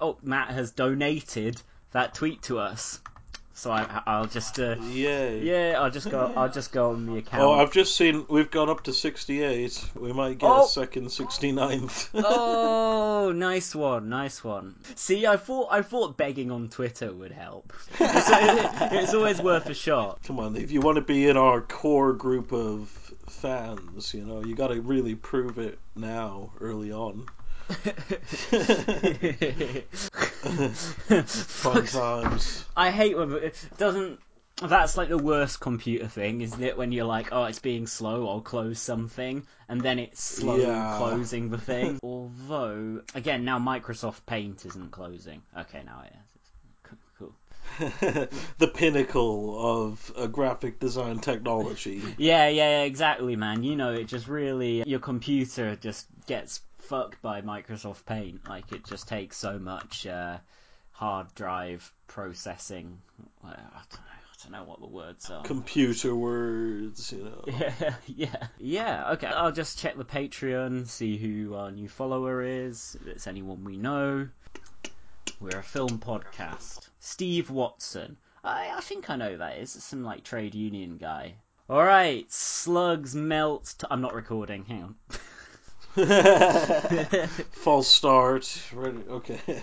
oh, Matt has donated that tweet to us. So I, will just uh, yeah yeah I'll just go I'll just go on the account. Oh, I've just seen we've gone up to sixty eight. We might get oh. a second 69th. oh, nice one, nice one. See, I thought I thought begging on Twitter would help. It's, it's always worth a shot. Come on, if you want to be in our core group of fans, you know you got to really prove it now, early on. Fun times. I hate when it doesn't. That's like the worst computer thing, isn't it? When you're like, oh, it's being slow, I'll close something, and then it's slow yeah. closing the thing. Although, again, now Microsoft Paint isn't closing. Okay, now it is. cool. the pinnacle of graphic design technology. Yeah, yeah, exactly, man. You know, it just really your computer just gets fucked by Microsoft Paint. Like it just takes so much uh, hard drive processing. I don't, know, I don't know what the words are. Computer words, you know. Yeah, yeah, yeah. Okay, I'll just check the Patreon, see who our new follower is. If it's anyone we know. We're a film podcast. Steve Watson. I, I think I know who that is. Some like trade union guy. All right, slugs melt. I'm not recording. Hang on. False start. Right, okay.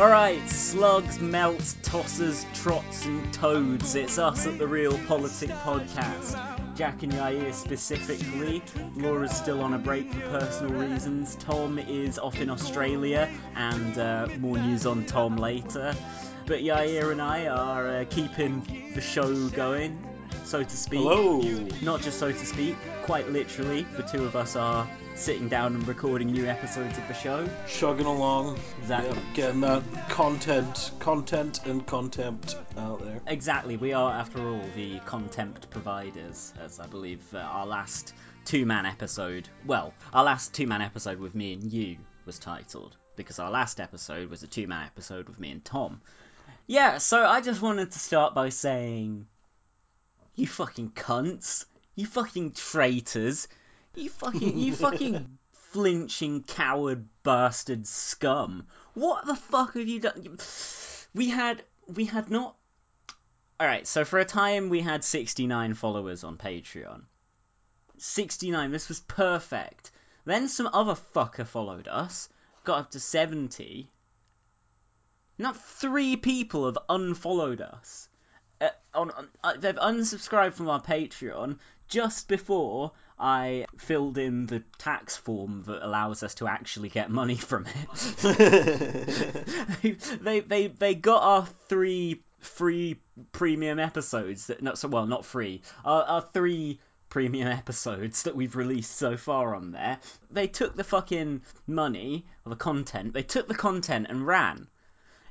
Alright, slugs, melts, tossers, trots, and toads. It's us at the Real Politic Podcast. Jack and Yair specifically. Laura's still on a break for personal reasons. Tom is off in Australia, and uh, more news on Tom later. But Yair and I are uh, keeping the show going, so to speak. Hello. Not just so to speak, quite literally. The two of us are sitting down and recording new episodes of the show. Chugging along. Exactly. Yep, getting that content, content and contempt out there. Exactly, we are, after all, the contempt providers, as I believe uh, our last two man episode, well, our last two man episode with me and you was titled, because our last episode was a two man episode with me and Tom. Yeah, so I just wanted to start by saying, you fucking cunts, you fucking traitors, you fucking, you fucking flinching coward bastard scum. What the fuck have you done? We had, we had not Alright, so for a time we had 69 followers on Patreon. 69, this was perfect. Then some other fucker followed us, got up to 70. Now three people have unfollowed us. Uh, on, on uh, they've unsubscribed from our Patreon just before I filled in the tax form that allows us to actually get money from it. they they they got our three free premium episodes that not so well not free our, our three premium episodes that we've released so far on there they took the fucking money or the content they took the content and ran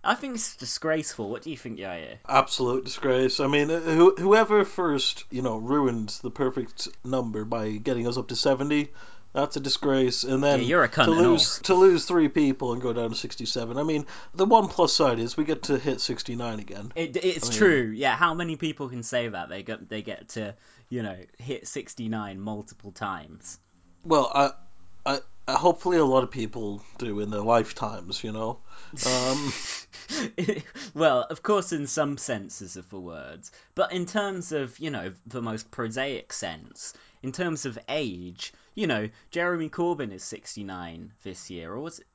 i think it's disgraceful what do you think Yair? Absolute disgrace. I mean, uh, who, whoever first, you know, ruined the perfect number by getting us up to 70, that's a disgrace. And then Yeah, you're a cunt to lose to lose three people and go down to 67. I mean, the one plus side is we get to hit 69 again. It, it's I mean- true yeah how many people can say that they get they get to you know hit 69 multiple times Well, I, I hopefully a lot of people do in their lifetimes, you know. Um, well, of course, in some senses of the words, but in terms of, you know, the most prosaic sense, in terms of age, you know, Jeremy Corbyn is 69 this year, or was it?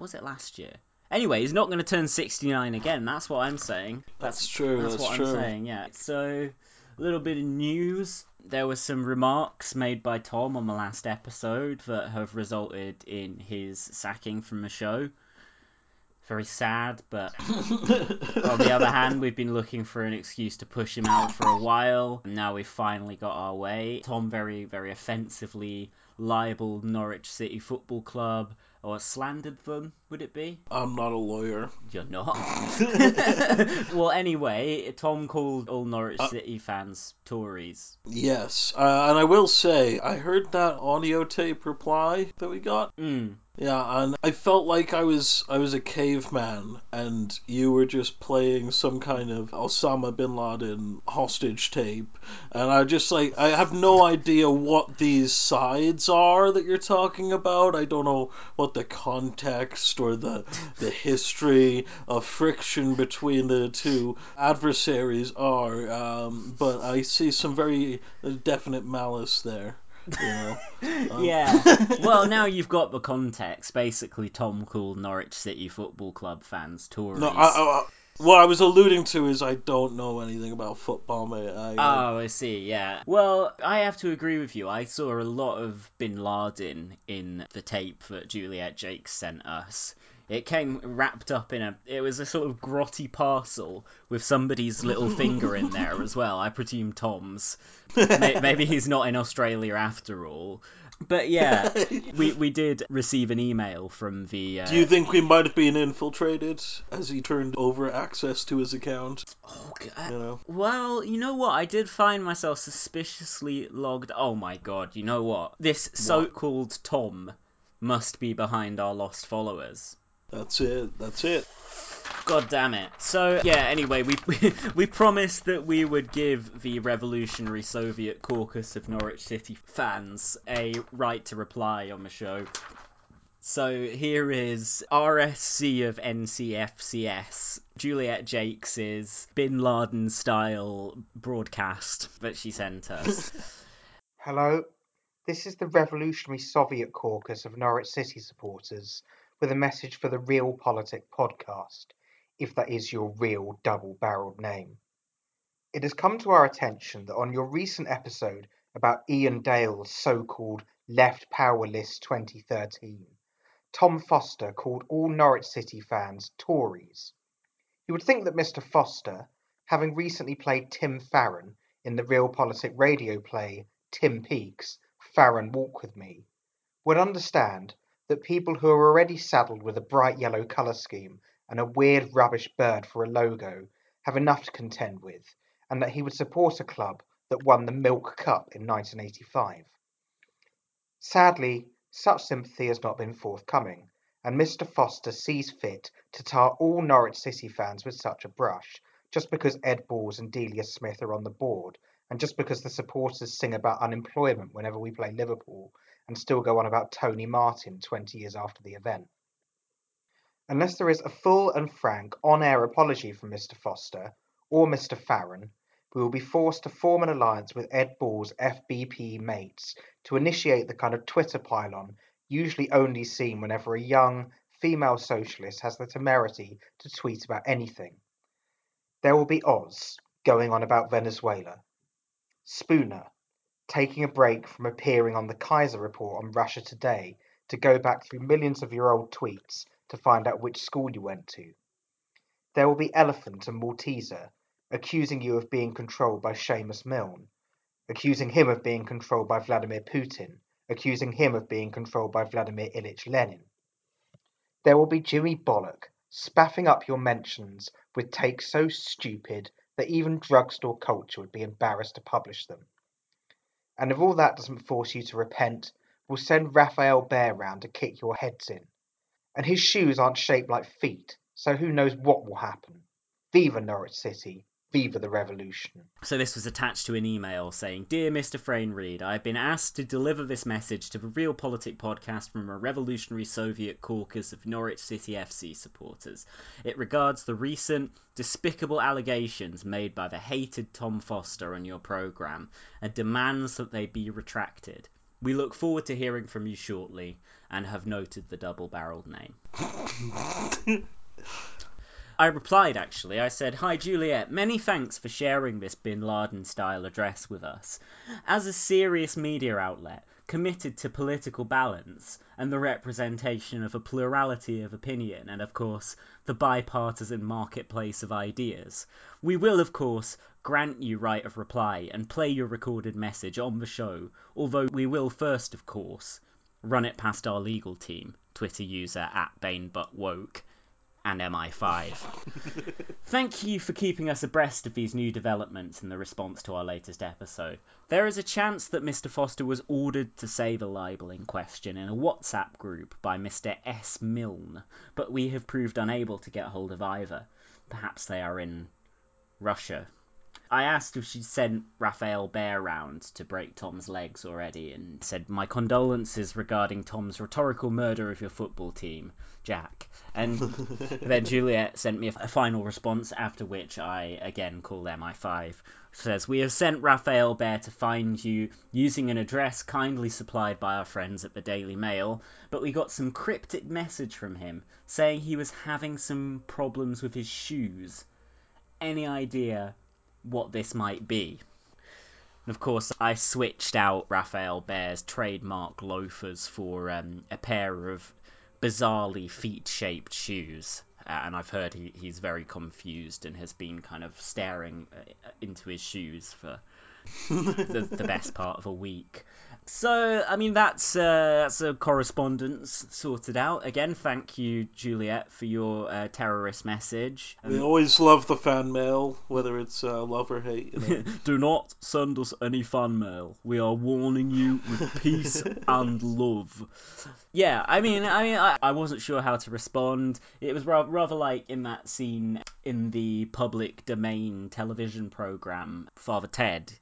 was it last year? Anyway, he's not going to turn 69 again. That's what I'm saying. That's true. That's, That's, what true. I'm saying. Yeah. So, little bit of news. There were some remarks made by Tom on the last episode that have resulted in his sacking from the show. Very sad, but on the other hand, we've been looking for an excuse to push him out for a while. and Now we've finally got our way. Tom very, very offensively libeled Norwich City Football Club or slandered them, would it be? I'm not a lawyer. You're not. well, anyway, Tom called all Norwich Uh, City fans Tories. Yes, uh, and I will say I heard that audio tape reply that we got. Mm. Yeah, and I felt like I was I was a caveman, and you were just playing some kind of Osama bin Laden hostage tape, and I just like I have no idea what these sides are that you're talking about. I don't know what the context or the the history of friction between the two adversaries are, um, but I see some very definite malice there. You know. Um, Yeah. well, now you've got the context. Basically, Tom called Norwich City Football Club fans Tories. No, I, I, what I was alluding to is I don't know anything about football, mate. I, I- Oh, I see, yeah. Well, I have to agree with you. I saw a lot of Bin Laden in the tape that Juliet Jacques sent us. It came wrapped up in a. It was a sort of grotty parcel with somebody's little finger in there as well. I presume Tom's. Maybe he's not in Australia after all. But yeah, we we did receive an email from the. Uh, Do you think we might have been infiltrated as he turned over access to his account? Oh, God. You know. Well, you know what? I did find myself suspiciously logged. Oh my god! You know what? This so-called Tom must be behind our lost followers. That's it. That's it. God damn it. So, yeah, anyway, we, we, we promised that we would give the Revolutionary Soviet Caucus of Norwich City fans a right to reply on the show. So here is RSC of NCFCS, Juliet Jacques' Bin Laden style broadcast that she sent us. Hello, this is the Revolutionary Soviet Caucus of Norwich City supporters with a message for the Real Politic podcast, if that is your real double barreled name. It has come to our attention that on your recent episode about Iain Dale's so called Left Power List 2013, Tom Foster called all Norwich City fans Tories. You would think that Mr. Foster, having recently played Tim Farron in the Real Politic radio play Tim Peaks, Farron Walk With Me, would understand that people who are already saddled with a bright yellow colour scheme and a weird rubbish bird for a logo have enough to contend with, and that he would support a club that won the Milk Cup in 1985. Sadly, such sympathy has not been forthcoming, and Mr. Foster sees fit to tar all Norwich City fans with such a brush, just because Ed Balls and Delia Smith are on the board, and just because the supporters sing about unemployment whenever we play Liverpool, and still go on about Tony Martin 20 years after the event. Unless there is a full and frank on air apology from Mr. Foster or Mr. Farron, we will be forced to form an alliance with Ed Ball's FBP mates to initiate the kind of Twitter pylon usually only seen whenever a young female socialist has the temerity to tweet about anything. There will be Oz going on about Venezuela, Spooner taking a break from appearing on the Keiser report on Russia Today to go back through millions of your old tweets to find out which school you went to. There will be Elephant and Malteser accusing you of being controlled by Seamus Milne, accusing him of being controlled by Vladimir Putin, accusing him of being controlled by Vladimir Ilyich Lenin. There will be Jimmy Bollock spaffing up your mentions with takes so stupid that even drugstore culture would be embarrassed to publish them. And if all that doesn't force you to repent, we'll send Rafael Behr round to kick your heads in. And his shoes aren't shaped like feet, so who knows what will happen. Viva Norwich City, viva the revolution. So this was attached to an email saying, Dear Mr. Frayne Reed, I have been asked to deliver this message to the Real Politic podcast from a revolutionary Soviet caucus of Norwich City FC supporters. It regards the recent despicable allegations made by the hated Tom Foster on your programme and demands that they be retracted. We look forward to hearing from you shortly and have noted the double barreled name. I replied actually. I said, Hi Juliet, many thanks for sharing this Bin Laden style address with us. As a serious media outlet committed to political balance and the representation of a plurality of opinion and, of course, the bipartisan marketplace of ideas, we will, of course, grant you right of reply and play your recorded message on the show, although we will first, of course, run it past our legal team, Twitter user at BaneButWoke and MI5. Thank you for keeping us abreast of these new developments in the response to our latest episode. There is a chance that Mr. Foster was ordered to say the libel in question in a WhatsApp group by Mr. S. Milne, but we have proved unable to get hold of either. Perhaps they are in Russia. I asked if she'd sent Rafael Behr round to break Tom's legs already and said, My condolences regarding Tom's rhetorical murder of your football team, Jack. And then Juliet sent me a, final response, after which I again called MI5. Says, We have sent Rafael Behr to find you using an address kindly supplied by our friends at the Daily Mail, but we got some cryptic message from him saying he was having some problems with his shoes. Any idea what this might be. And of course, I switched out Rafael Behr's trademark loafers for um, a pair of bizarrely feet shaped shoes. Uh, and I've heard he, he's very confused and has been kind of staring uh, into his shoes for the, the best part of a week. So, I mean, that's uh, that's a correspondence sorted out. Again, thank you, Juliet, for your uh, terrorist message. We always love the fan mail, whether it's uh, love or hate. You know. Do not send us any fan mail. We are warning you with peace and love. Yeah, I mean, I mean, I, I wasn't sure how to respond. It was rather, rather like in that scene in the public domain television program Father Ted.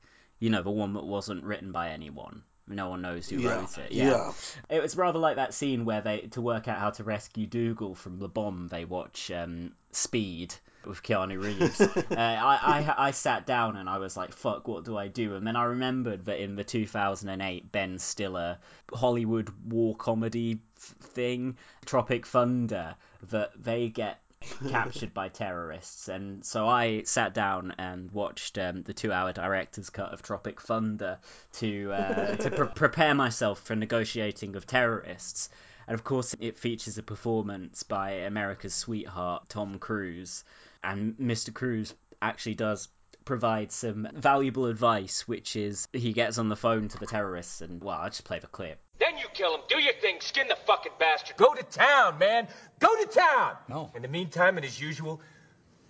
You know, the one that wasn't written by anyone. No one knows who Yeah, wrote it. yeah. It was rather like that scene where they, to work out how to rescue Dougal from the bomb, they watch um, Speed with Keanu Reeves. uh, I, I I sat down and I was like, "Fuck, what do I do?" And then I remembered that in the 2008 Ben Stiller Hollywood war comedy f- thing, Tropic Thunder, that they get captured by terrorists and so i sat down and watched um, the two hour director's cut of tropic thunder to uh, to pre- prepare myself for negotiating with terrorists. And of course it features a performance by america's sweetheart tom cruise. And mr cruise actually does provide some valuable advice which is he gets on the phone to the terrorists and well i'll just play the clip Then you kill him. Do your thing. Skin the fucking bastard. Go to town, man. Go to town. No. In the meantime, and as usual,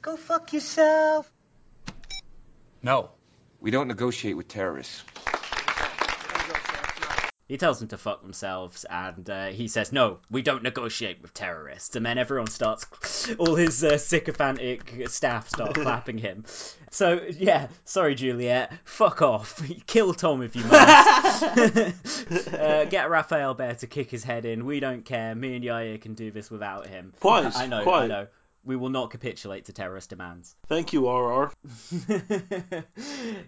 go fuck yourself. No. We don't negotiate with terrorists. He tells them to fuck themselves, and uh, he says, "No, we don't negotiate with terrorists." And then everyone starts, all his uh, sycophantic staff start clapping him. So yeah, sorry, Juliet, fuck off. Kill Tom if you must. uh, get Rafael Behr to kick his head in. We don't care. Me and Yaya can do this without him. Quite, I know. I know. We will not capitulate to terrorist demands. Thank you, RR.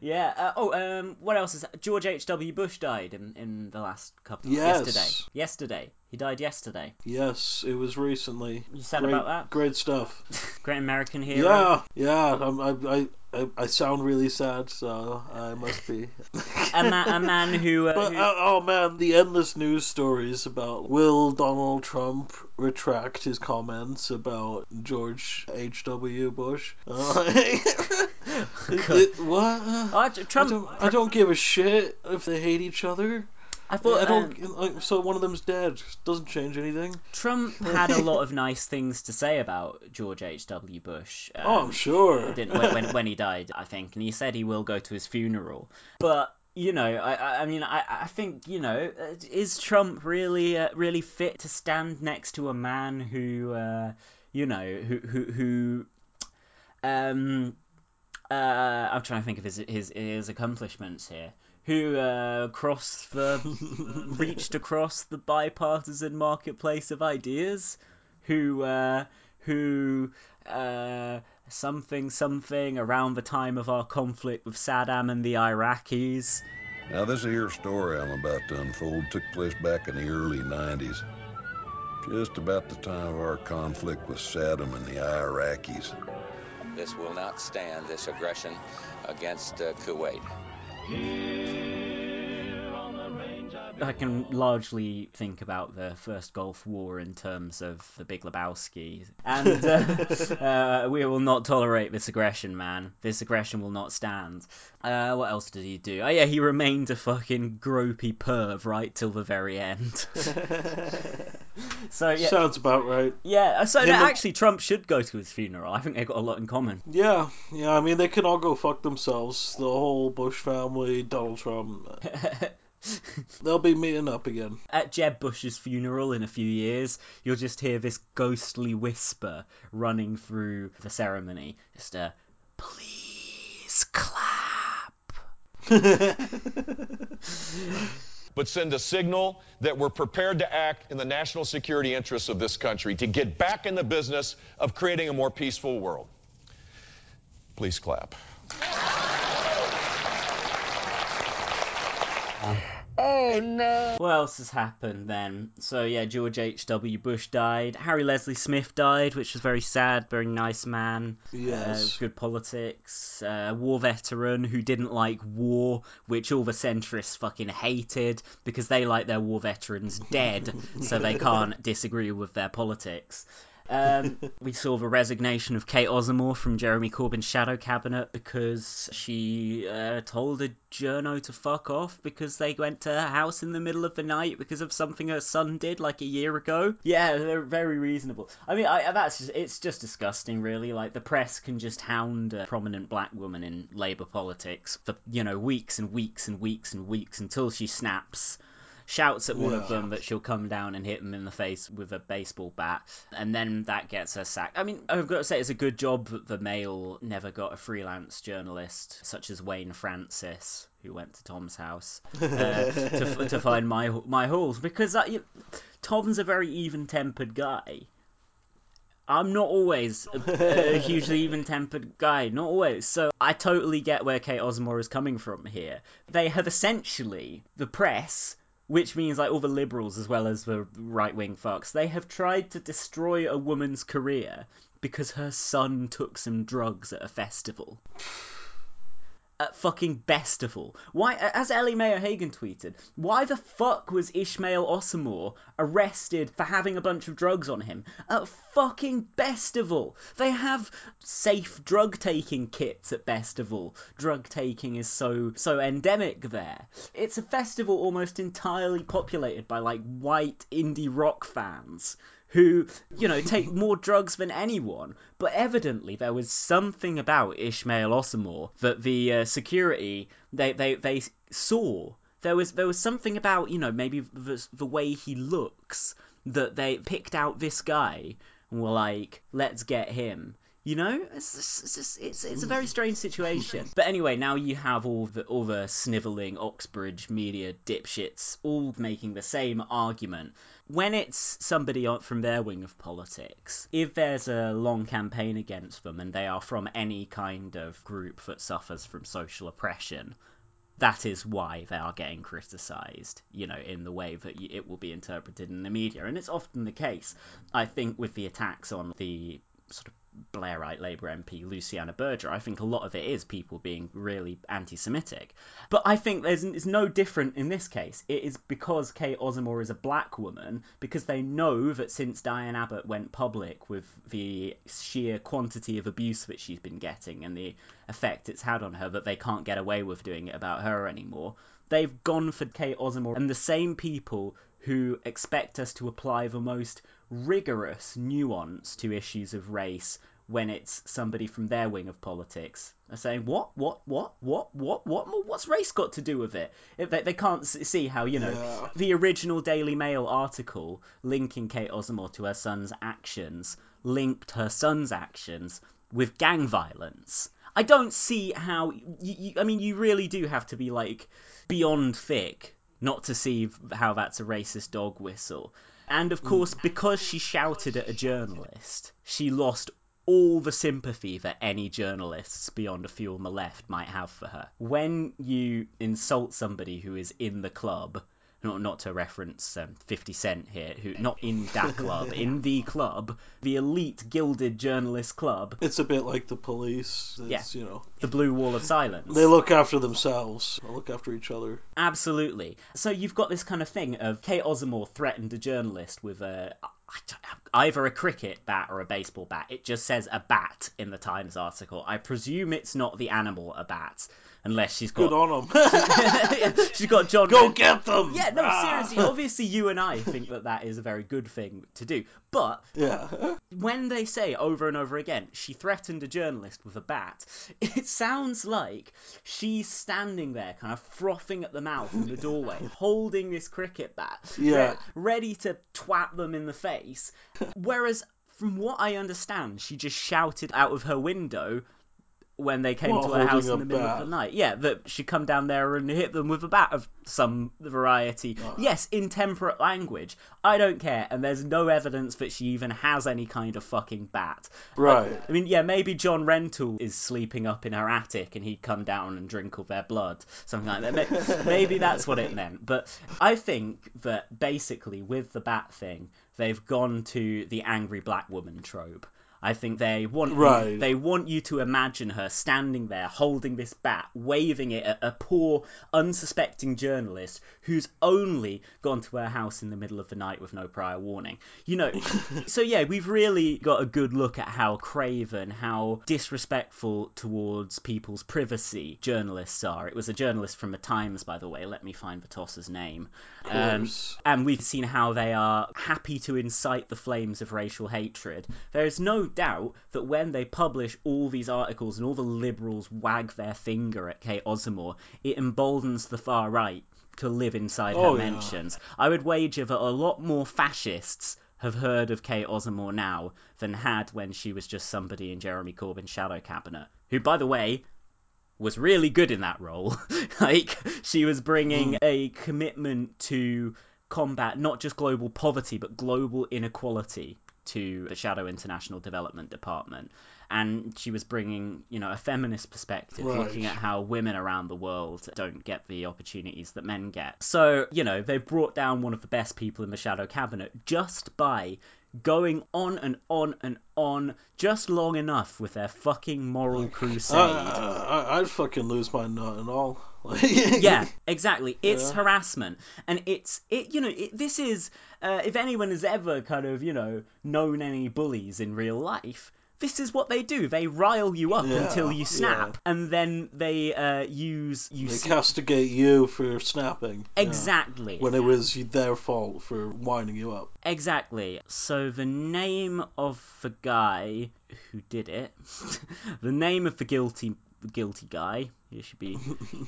yeah. Uh, oh, um, what else is that? George H. W. Bush died in, in the last couple Yes. yesterday. Yesterday, he died yesterday. Yes, it was recently. You sad great, about that? Great stuff. Great American hero. Yeah, yeah. I'm, I, I, I, I sound really sad, so I must be. A, ma- a man who. Uh, But who- uh, oh man, the endless news stories about will Donald Trump retract his comments about George H. W. Bush? Uh, it- it- what? Oh, Tr- Trump. I don't, I don't give a shit if they hate each other. I thought I don't. um, like, so one of them's dead. Doesn't change anything. Trump had a lot of nice things to say about George H. W. Bush. Um, oh, I'm sure. didn't when, when when he died, I think, and he said he will go to his funeral. But you know, I I I mean, I I think you know, uh, is Trump really uh, really fit to stand next to a man who uh, you know who who who um uh I'm trying to think of his his his accomplishments here. Who uh, crossed the reached across the bipartisan marketplace of ideas? Who uh, who uh, something something around the time of our conflict with Saddam and the Iraqis. Now, this here story I'm about to unfold took place back in the early 90s, just about the time of our conflict with Saddam and the Iraqis. This will not stand, this aggression against uh, Kuwait. I can largely think about the first Gulf War in terms of the Big Lebowski, and uh, uh, we will not tolerate this aggression, man. This aggression will not stand. Uh, what else did he do? Oh yeah, he remained a fucking gropey perv right till the very end. so yeah, Sounds about right. yeah. Uh, so Him no, and- actually, Trump should go to his funeral. I think they've got a lot in common. Yeah, yeah. I mean, they can all go fuck themselves. The whole Bush family, Donald Trump. They'll be meeting up again. At Jeb Bush's funeral in a few years, you'll just hear this ghostly whisper running through the ceremony. Just a, please clap. but send a signal that we're prepared to act in the national security interests of this country to get back in the business of creating a more peaceful world. Please clap. What else has happened then? So yeah, George H.W. Bush died. Harry Leslie Smith died, which was very sad. Very nice man. Yes. Uh, good politics. Uh, war veteran who didn't like war, which all the centrists fucking hated because they like their war veterans dead, so they can't disagree with their politics. Um, we saw the resignation of Kate Osamor from Jeremy Corbyn's shadow cabinet because she uh, told a journo to fuck off because they went to her house in the middle of the night because of something her son did like a year ago. Yeah, they're very reasonable. I mean, I, that's just, it's just disgusting, really. Like the press can just hound a prominent black woman in Labour politics for you know weeks and weeks and weeks and weeks until she snaps shouts at one of them that she'll come down and hit him in the face with a baseball bat, and then that gets her sacked. I mean, I've got to say, it's a good job that the Mail never got a freelance journalist such as Wayne Francis, who went to Tom's house uh, to, to find my my holes, because uh, you- Tom's a very even-tempered guy. I'm not always a, a hugely even-tempered guy, not always. So I totally get where Kate Osamor is coming from here. They have essentially the press, which means like all the liberals as well as the right-wing fucks. They have tried to destroy a woman's career because her son took some drugs at a festival fucking Bestival. Why, as Ellie Mae O'Hagan tweeted, why the fuck was Ishmael Osamor arrested for having a bunch of drugs on him at fucking Bestival? They have safe drug taking kits at Bestival. Drug taking is so so endemic there. It's a festival almost entirely populated by like white indie rock fans who, you know, take more drugs than anyone. But evidently, there was something about Ishmael Osamor that the uh, security they, they they saw. There was there was something about you know maybe the, the way he looks that they picked out this guy and were like, let's get him. You know, it's it's, it's, it's it's a very strange situation. But anyway, now you have all the all the snivelling Oxbridge media dipshits all making the same argument. When it's somebody from their wing of politics, if there's a long campaign against them and they are from any kind of group that suffers from social oppression, that is why they are getting criticised, you know, in the way that it will be interpreted in the media. And it's often the case, I think, with the attacks on the sort of Blairite Labour MP Luciana Berger. I think a lot of it is people being really anti Semitic. But I think there's it's no different in this case. It is because Kate Osamor is a black woman, because they know that since Diane Abbott went public with the sheer quantity of abuse that she's been getting and the effect it's had on her, that they can't get away with doing it about her anymore. They've gone for Kate Osamor, and the same people who expect us to apply the most rigorous nuance to issues of race when it's somebody from their wing of politics are saying what what what what what what what's race got to do with it? They, they can't see how you know Yeah. the original daily mail article linking kate osamor to her son's actions linked her son's actions with gang violence. I don't see how you, you, i mean you really do have to be like beyond thick not to see how that's a racist dog whistle and of mm. course, because she shouted at a journalist, she lost all the sympathy that any journalists beyond a few on the left might have for her. When you insult somebody who is in the club, not not to reference um, 50 Cent here, who not in that club, in the club, the elite gilded journalist club, It's a bit like the police. It's, Yeah. you know, the blue wall of silence. they look after themselves. They look after each other. Absolutely. So you've got this kind of thing of Kate Osamor threatened a journalist with a either a cricket bat or a baseball bat. It just says a bat in the Times article. I presume it's not the animal a bat, unless she's got Good on them. she's got John. Go Ren- get them. Yeah, no, Ah. seriously. Obviously, you and I think that that is a very good thing to do. But Yeah. when they say over and over again, she threatened a journalist with a bat, it sounds like she's standing there, kind of frothing at the mouth in the doorway, holding this cricket bat, Yeah. ready to twat them in the face. Whereas, from what I understand, she just shouted out of her window when they came While to her house in the middle bat. of the night. Yeah, that she'd come down there and hit them with a bat of some variety. Yes, intemperate language. I don't care, and there's no evidence that she even has any kind of fucking bat. Right. I mean, yeah, maybe John Rentoul is sleeping up in her attic and he'd come down and drink all their blood, something like that. Maybe that's what it meant. But I think that basically with the bat thing, they've gone to the angry black woman trope. I think they want you, Right. they want you to imagine her standing there holding this bat, waving it at a poor, unsuspecting journalist who's only gone to her house in the middle of the night with no prior warning. You know, so yeah, we've really got a good look at how craven, how disrespectful towards people's privacy journalists are. It was a journalist from the Times, by the way. Let me find the tosser's name. Um, and we've seen how they are happy to incite the flames of racial hatred. There is no doubt that when they publish all these articles and all the liberals wag their finger at Kate Osamor, it emboldens the far right to live inside Oh, her yeah. mentions. I would wager that a lot more fascists have heard of Kate Osamor now than had when she was just somebody in Jeremy Corbyn's shadow cabinet. Who, by the way, was really good in that role. like she was bringing hmm. a commitment to combat not just global poverty but global inequality to the Shadow International Development Department. And she was bringing, you know, a feminist perspective, Right. looking at how women around the world don't get the opportunities that men get. So, you know, they've brought down one of the best people in the Shadow Cabinet just by going on and on and on just long enough with their fucking moral crusade. Uh, I, I'd fucking lose my nut and all. yeah, exactly. It's Yeah. harassment, and it's it. You know, it, this is uh, if anyone has ever kind of you know known any bullies in real life. This is what they do. They rile you up Yeah, until you snap, and then they uh, use you. They s- castigate you for snapping. yeah. Exactly. When it was their fault for winding you up. Exactly. So the name of the guy who did it, the name of the guilty guilty guy, he should be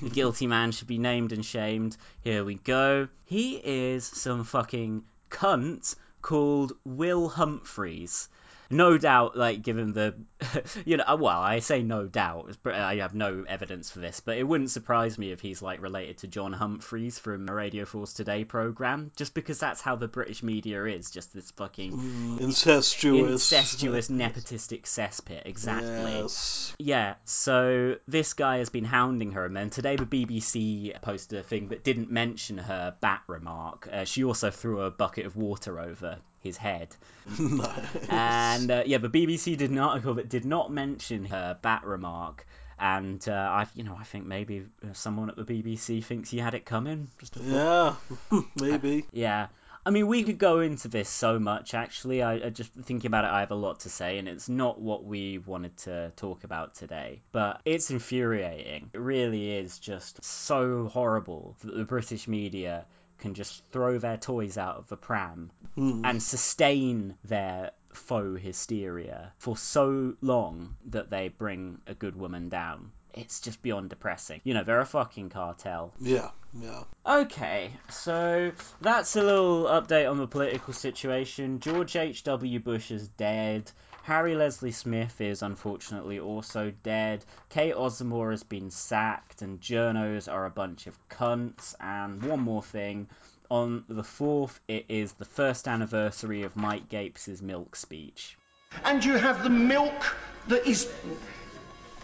the guilty man should be named and shamed. Here we go. He is some fucking cunt called Will Humphries. No doubt, like given the, you know, well, I say no doubt. I have no evidence for this, but it wouldn't surprise me if he's like related to John Humphrys from Radio Four's Today program, just because that's how the British media is, just this fucking Mm, incestuous. incestuous, nepotistic cesspit. Exactly. Yes. Yeah, so this guy has been hounding her, and then today the BBC posted a thing that didn't mention her bat remark. Uh, she also threw a bucket of water over his head. And uh, yeah, the BBC did an article that did not mention her bat remark. And uh, I, you know, I think maybe uh, someone at the BBC thinks he had it coming. Just. Yeah, maybe. Yeah. I mean, we could go into this so much, actually. I, I just thinking about it, I have a lot to say, and it's not what we wanted to talk about today. But it's infuriating. It really is just so horrible that the British media can just throw their toys out of the pram Hmm. and sustain their faux hysteria for so long that they bring a good woman down. It's just beyond depressing. You know, they're a fucking cartel. Yeah, yeah. Okay, so that's a little update on the political situation. George H.W. Bush is dead. Harry Leslie Smith is unfortunately also dead. Kate Osamor has been sacked, and journos are a bunch of cunts. And one more thing. On the 4th, it is the first anniversary of Mike Gapes' milk speech. And you have the milk that is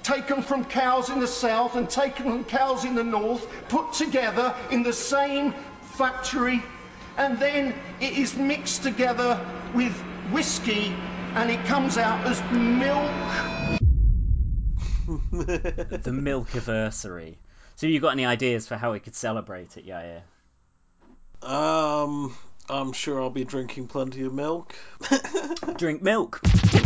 taken from cows in the south and taken from cows in the north, put together in the same factory, and then it is mixed together with whiskey and it comes out as milk. the milk anniversary. So you got any ideas for how we could celebrate it? Yeah, yeah. Um, I'm sure I'll be drinking plenty of milk. Drink milk.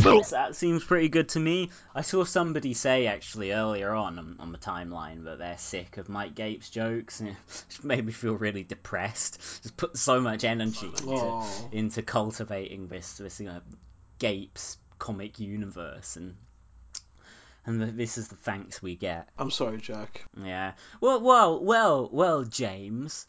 milk. That seems pretty good to me. I saw somebody say actually earlier on on, on the timeline that they're sick of Mike Gape's jokes, and it just made me feel really depressed. Just put so much energy into, into cultivating this this you know, Gape's comic universe, and and th- this is the thanks we get. I'm sorry, Jack. Yeah. Well, well, well, well, James.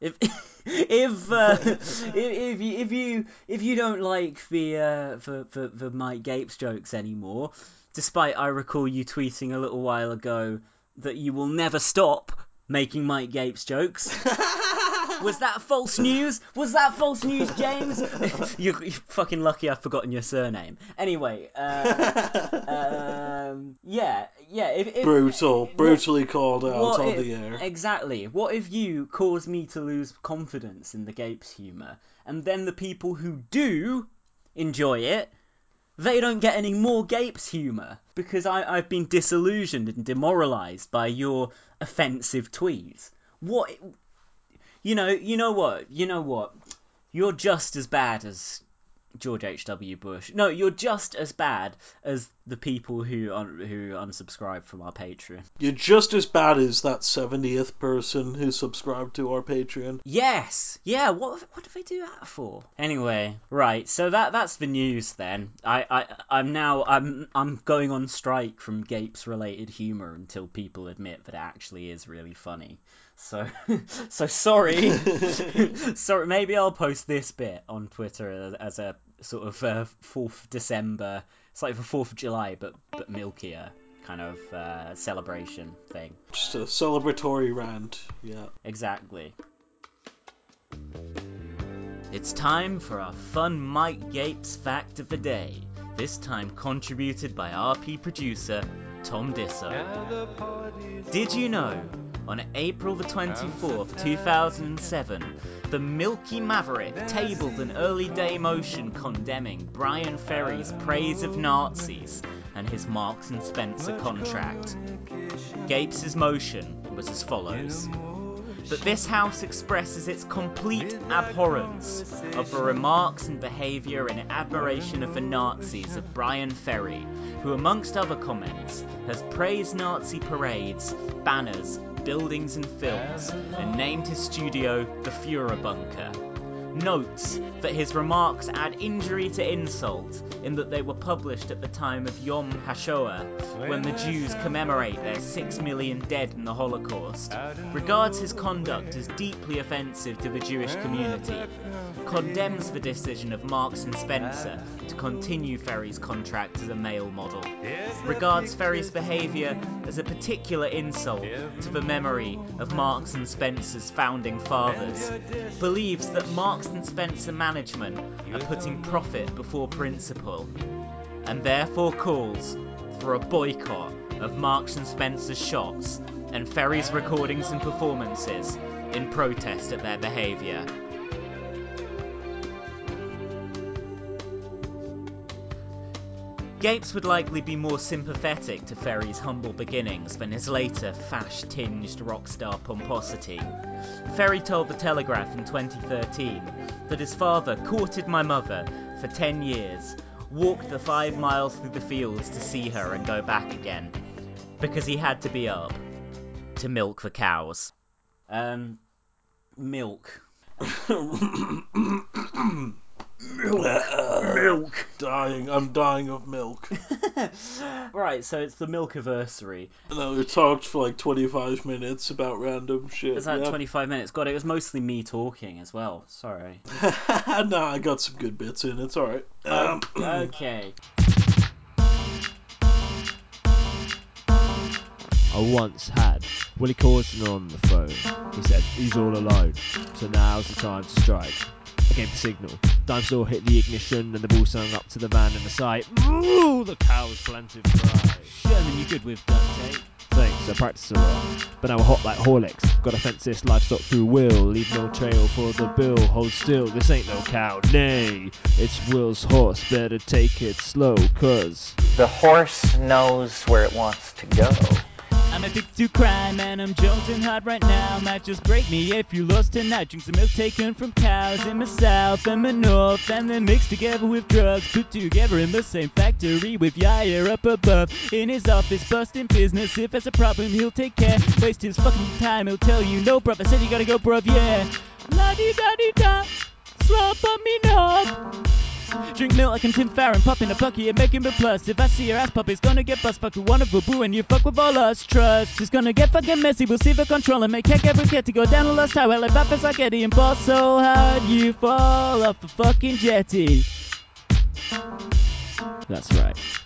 If if uh, if, if you if you if you don't like the uh, the, the the Mike Gapes jokes anymore, despite I recall you tweeting a little while ago that you will never stop making Mike Gapes jokes. Was that false news? Was that false news, James? you're, you're fucking lucky I've forgotten your surname. Anyway, uh, um, yeah, yeah. If, if, Brutal, brutally called out what on if- the air. Exactly. What if you cause me to lose confidence in the Gapes humour, and then the people who do enjoy it, they don't get any more Gapes humour because I, I've been disillusioned and demoralised by your offensive tweets. What? You know. You know what? You know what? You're just as bad as George H. W. Bush. No, you're just as bad as the people who un- who unsubscribe from our Patreon. You're just as bad as that 70th person who subscribed to our Patreon. Yes, yeah. What what do they do that for? Anyway, right. So that that's the news then. I I I'm now I'm I'm going on strike from Gapes related humor until people admit that it actually is really funny. So so sorry, sorry. Maybe I'll post this bit on Twitter as, as a sort of uh, Fourth December. It's like the Fourth of July, but but milkier kind of uh, celebration thing. Just a celebratory rant. Yeah. Exactly. It's time for our fun Mike Gapes fact of the day. This time contributed by RP producer Tom Disso. Did you know? On April the 24th, 2007, the Milky Maverick tabled an early day motion condemning Bryan Ferry's praise of Nazis and his Marks and Spencer contract. Gapes' motion was as follows. That this house expresses its complete abhorrence of the remarks and behaviour and admiration of the Nazis of Bryan Ferry, who, amongst other comments, has praised Nazi parades, banners, buildings, and films, and named his studio the Fuhrer Bunker. Notes that his remarks add injury to insult in that they were published at the time of Yom HaShoah, when the Jews commemorate their six million dead in the Holocaust, regards his conduct as deeply offensive to the Jewish community, condemns the decision of Marks and Spencer to continue Ferry's contract as a male model, regards Ferry's behaviour as a particular insult to the memory of Marks and Spencer's founding fathers, believes that Marks and Spencer management are putting profit before principle, and therefore calls for a boycott of Marks and Spencer's shops and Ferry's recordings and performances in protest at their behaviour. Gapes would likely be more sympathetic to Ferry's humble beginnings than his later fash-tinged rock star pomposity. Ferry told The Telegraph in 2013 that his father courted my mother for 10 years, walked the five miles through the fields to see her and go back again, because he had to be up to milk the cows. Um, milk. Milk. Dying. I'm dying of milk. Right, so it's the milk anniversary. No, we talked for like 25 minutes about random shit. Is that yeah. 25 minutes? God, it was mostly me talking as well. Sorry. nah, I got some good bits in. It's alright. Um, okay. I once had Willie Corson on the phone. He said he's all alone, so now's the time to strike. Gave the signal. Dime saw hit the ignition and the ball swung up to the van in the sight. Ooh, the cow's plaintive cry. Sherman, you good with duct tape? Eh? Thanks, I practiced a lot. But now we're hot like Horlicks. Gotta fence this livestock through will. Leave no trail for the bill. Hold still, this ain't no cow. Nay, it's Will's horse. Better take it slow, cause. The horse knows where it wants to go. I'm addicted to crime and I'm jolting hard right now. Might just break me if you lost tonight. Drink some milk taken from cows in the south and the north, and then mixed together with drugs. Put together in the same factory with Yair up above. In his office, busting business. If there's a problem, he'll take care. Waste his fucking time, he'll tell you, no, bruv. I said you gotta go, bruv, yeah. La di da di da, slop on me knob. Drink milk like I'm Tim Farron, popping a pucky and making me plus. If I see your ass pop, it's gonna get bust. Fuck with one of a boo and you fuck with all us. Trust, it's gonna get fucking messy. We'll see the control and make heck every get to go down the last highway like Baptist like Eddie and fall so hard you fall off the fucking jetty. That's right.